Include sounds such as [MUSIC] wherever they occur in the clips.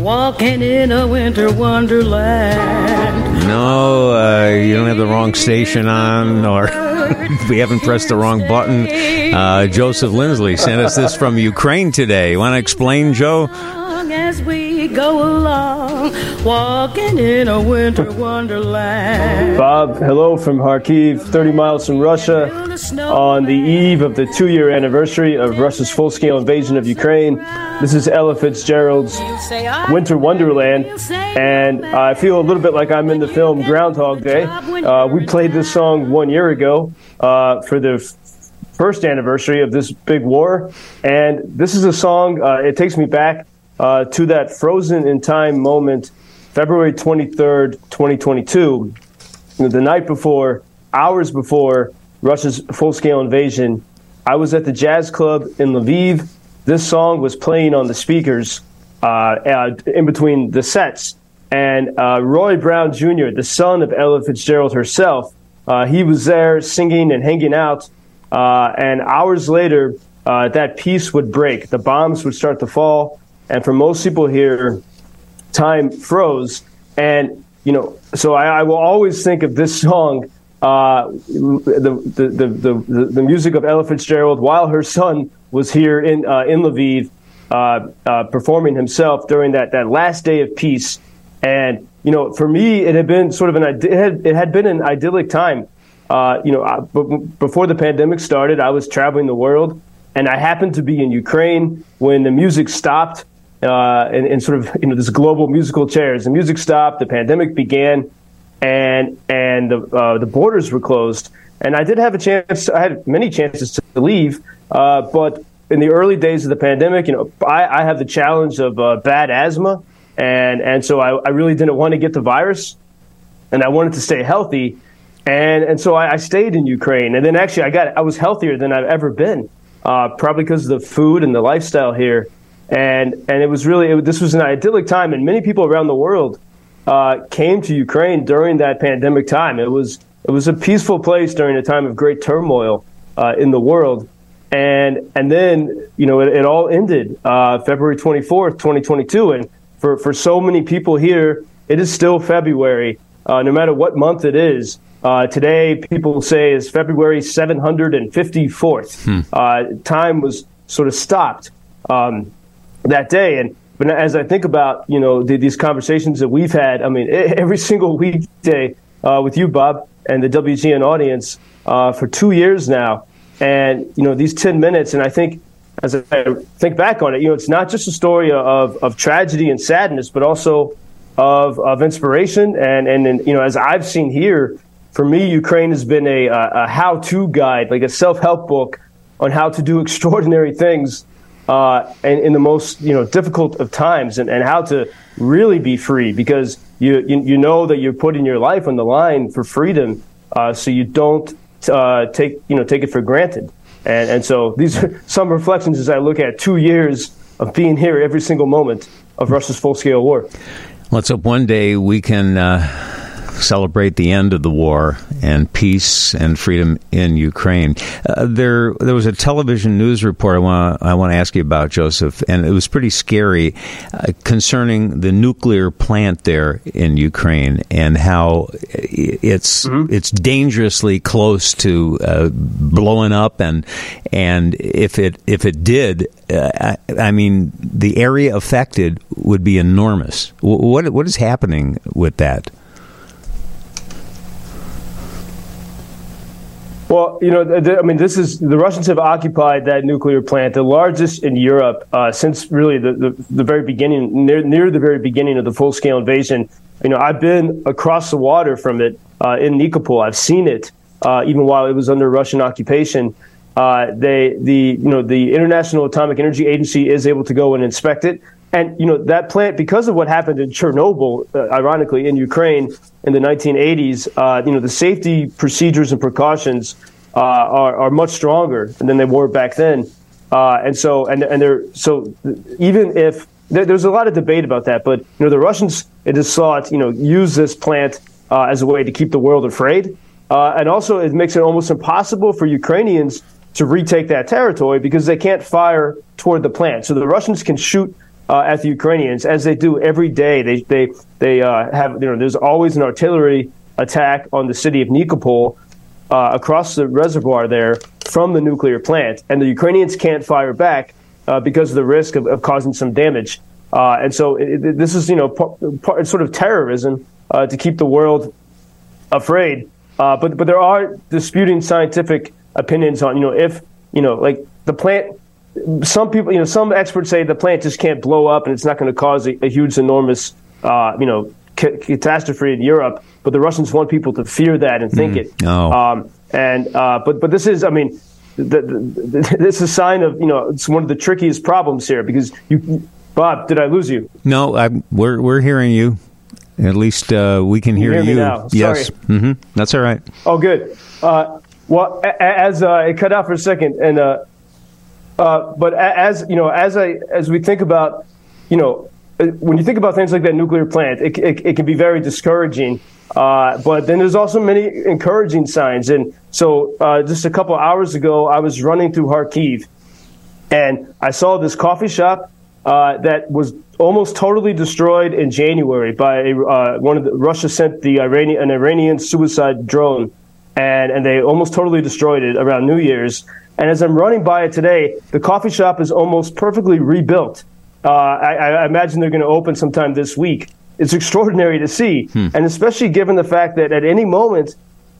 Walking in a winter wonderland. No, uh, you don't have the wrong station on, or [LAUGHS] we haven't pressed the wrong button. Uh, Joseph Lindsley sent us this from Ukraine today. Want to explain, Joe? As we go along, walking in a winter wonderland. Bob, hello from Kharkiv, 30 miles from Russia, on the eve of the two year anniversary of Russia's full scale invasion of Ukraine. This is Ella Fitzgerald's Winter Wonderland, and I feel a little bit like I'm in the film Groundhog Day. Uh, we played this song one year ago uh, for the first anniversary of this big war, and this is a song, uh, it takes me back uh, to that frozen in time moment, February 23rd, 2022, the night before, hours before Russia's full scale invasion. I was at the jazz club in Lviv. This song was playing on the speakers uh, uh, in between the sets. And uh, Ray Brown Jr., the son of Ella Fitzgerald herself, uh, he was there singing and hanging out. Uh, and hours later, that peace would break. The bombs would start to fall. And for most people here, time froze. And, you know, so I, I will always think of this [LAUGHS] song, uh, the, the, the, the, the music of Ella Fitzgerald while her son was here in, uh, in Lviv, uh, uh, performing himself during that, that last day of peace. And, you know, for me, it had been sort of an, it had, it had been an idyllic time. Uh, you know, I, before the pandemic started, I was traveling the world and I happened to be in Ukraine when the music stopped uh, in, in, sort of you know this global musical chairs. The music stopped, the pandemic began, and and the uh, the borders were closed. And I did have a chance. I had many chances to leave, uh, but in the early days of the pandemic, you know, I, I have the challenge of uh, bad asthma, and and so I, I really didn't want to get the virus, and I wanted to stay healthy. And and so I, I stayed in Ukraine, and then actually I got I was healthier than I've ever been, uh, probably because of the food and the lifestyle here and and it was really it, this was an idyllic time, and many people around the world uh, came to Ukraine during that pandemic time. It was it was a peaceful place during a time of great turmoil uh, in the world, and and then you know it, it all ended uh, February twenty fourth, twenty twenty two, and for for so many people here, it is still February, uh, no matter what month it is. Uh, today, people say is February 754th. Hmm. Uh, time was sort of stopped. Um, that day. And but as I think about you know the, these conversations that we've had, I mean [LAUGHS] every single weekday uh, with you, Bob, and the WGN audience uh, for two years now, and you know these ten minutes, and I think as I think back on it, you know it's not just a story of of tragedy and sadness, but also of of inspiration and and, and you know as I've seen here. For me, Ukraine has been a, a how-to guide, like a self-help book on how to do [LAUGHS] extraordinary things uh, and in the most you know difficult of times, and, and how to really be free because you, you, you know that you're putting your life on the line for freedom, uh, so you don't uh, take you know take it for granted. And and so these are [LAUGHS] some reflections as I look at two years of being here every single moment of Russia's full scale war. Let's hope one day we can uh, celebrate the end of the war and peace and freedom in Ukraine. Uh, there, there was a television news report I want I want to ask you about, Joseph, and it was pretty scary uh, concerning the nuclear plant there in Ukraine and how it's mm-hmm. it's dangerously close to uh, blowing up, and and if it if it did, uh, I, I, mean, the area affected would be enormous. What what is happening with that? Well, you know, I mean, this is the Russians have occupied that nuclear plant, the largest in Europe uh, since really the, the, the, very beginning, near, near the very beginning of the full scale invasion. You know, I've been across the water from it uh, in Nikopol. I've seen it uh, even while it was under Russian occupation. Uh, they, the, you know, the International Atomic Energy Agency is able to go and inspect it. And you know that plant, because of what happened in Chernobyl, uh, ironically in Ukraine in the 1980s, uh, you know the safety procedures and precautions uh, are, are much stronger than they were back then. Uh, and so, and and they're so even if there, there's a lot of debate about that, but you know the Russians it is thought you know use this plant uh, as a way to keep the world afraid, uh, and also it makes it almost impossible for Ukrainians to retake that territory because they can't fire toward the plant. So the Russians can shoot uh, at the Ukrainians, as they do every day. They they they uh, have you know there's always an artillery attack on the city of Nikopol uh, across the reservoir there from the nuclear plant, and the Ukrainians can't fire back uh, because of the risk of, of causing some damage. Uh, and so it, it, this is you know sort of terrorism uh, to keep the world afraid. but but there are disputing scientific opinions on you know if you know like the plant some people, you know, some experts say the plant just can't blow up and it's not going to cause a, a, huge, enormous, uh, you know, ca- catastrophe in Europe. But the Russians want people to fear that and think mm. it. Oh. Um, and uh, but but this is, I mean, the, the, the, [LAUGHS] this is a sign of you know it's one of the trickiest problems here because you, Bob, did I lose you? No, I'm, we're we're hearing you. At least uh, we can hear, you. you. Now. Yes, mm-hmm. that's all right. Oh, good. Uh, well, as uh, it cut out for a second, and uh, but as you know, as I as we think about, you know, uh, when you think about things like that nuclear plant, it, it, it can be very discouraging. Uh, but then there's also many encouraging signs. And so, uh, just a couple hours ago, I was running through Kharkiv, and I saw this coffee shop uh, that was almost totally destroyed in January by uh, one of the Russia sent the Iranian an Iranian suicide drone, and and they almost totally destroyed it around New Year's. And as I'm running by it today, the coffee shop is almost perfectly rebuilt. Uh, I, I, imagine they're going to open sometime this week. It's extraordinary to see, hmm. and especially given the fact that at any moment,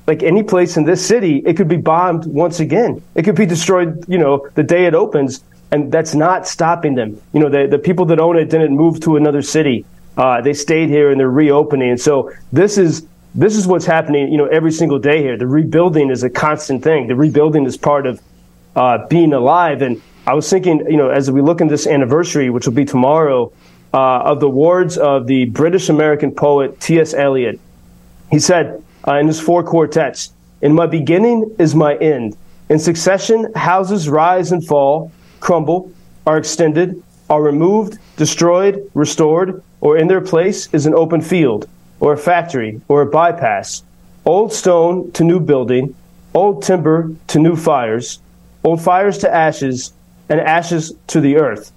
like any place in this city, it could be bombed once again. It could be destroyed, you know, the day it opens, and that's not stopping them. You know, the, the people that own it didn't move to another city. Uh, they stayed here and they're reopening. And so this is this is what's happening, you know, every single day here. The rebuilding is a constant thing. The rebuilding is part of uh, being alive. And I was thinking, you know, as we look in this anniversary, which will be tomorrow, uh, of the words of the British American poet T.S. Eliot. He said uh, in his four quartets, In my beginning is my end. In succession, houses rise and fall, crumble, are extended, are removed, destroyed, restored, or in their place is an open field, or a factory, or a bypass. Old stone to new building, old timber to new fires, old fires to ashes, and ashes to the earth.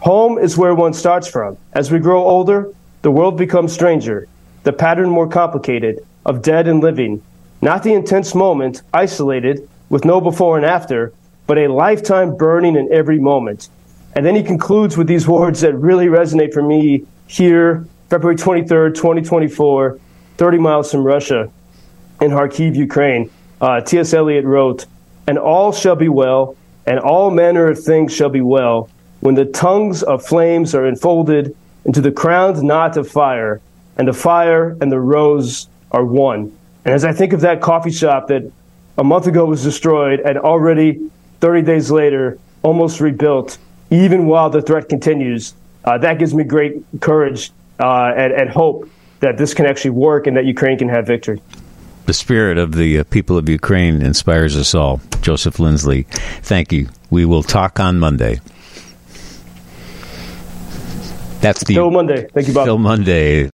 Home is where one starts from. As we grow older, the world becomes stranger, the pattern more complicated, of dead and living, not the intense moment, isolated, with no before and after, but a lifetime burning in every moment. And then he concludes with these words that really resonate for me here, February 23rd, 2024, 30 miles from Russia, in Kharkiv, Ukraine. Uh, T.S. Eliot wrote, and all shall be well, and all manner of things shall be well, when the tongues of flames are enfolded into the crowned knot of fire, and the fire and the rose are one. And as I think of that coffee shop that a month ago was destroyed, and already 30 days later, almost rebuilt, even while the threat continues, uh, that gives me great courage uh, and, and hope that this can actually work and that Ukraine can have victory the spirit of the uh, people of Ukraine inspires us all. Joseph Lindsley, thank you. We will talk on Monday. That's the Phil Monday. Thank you, Bob. Phil Monday.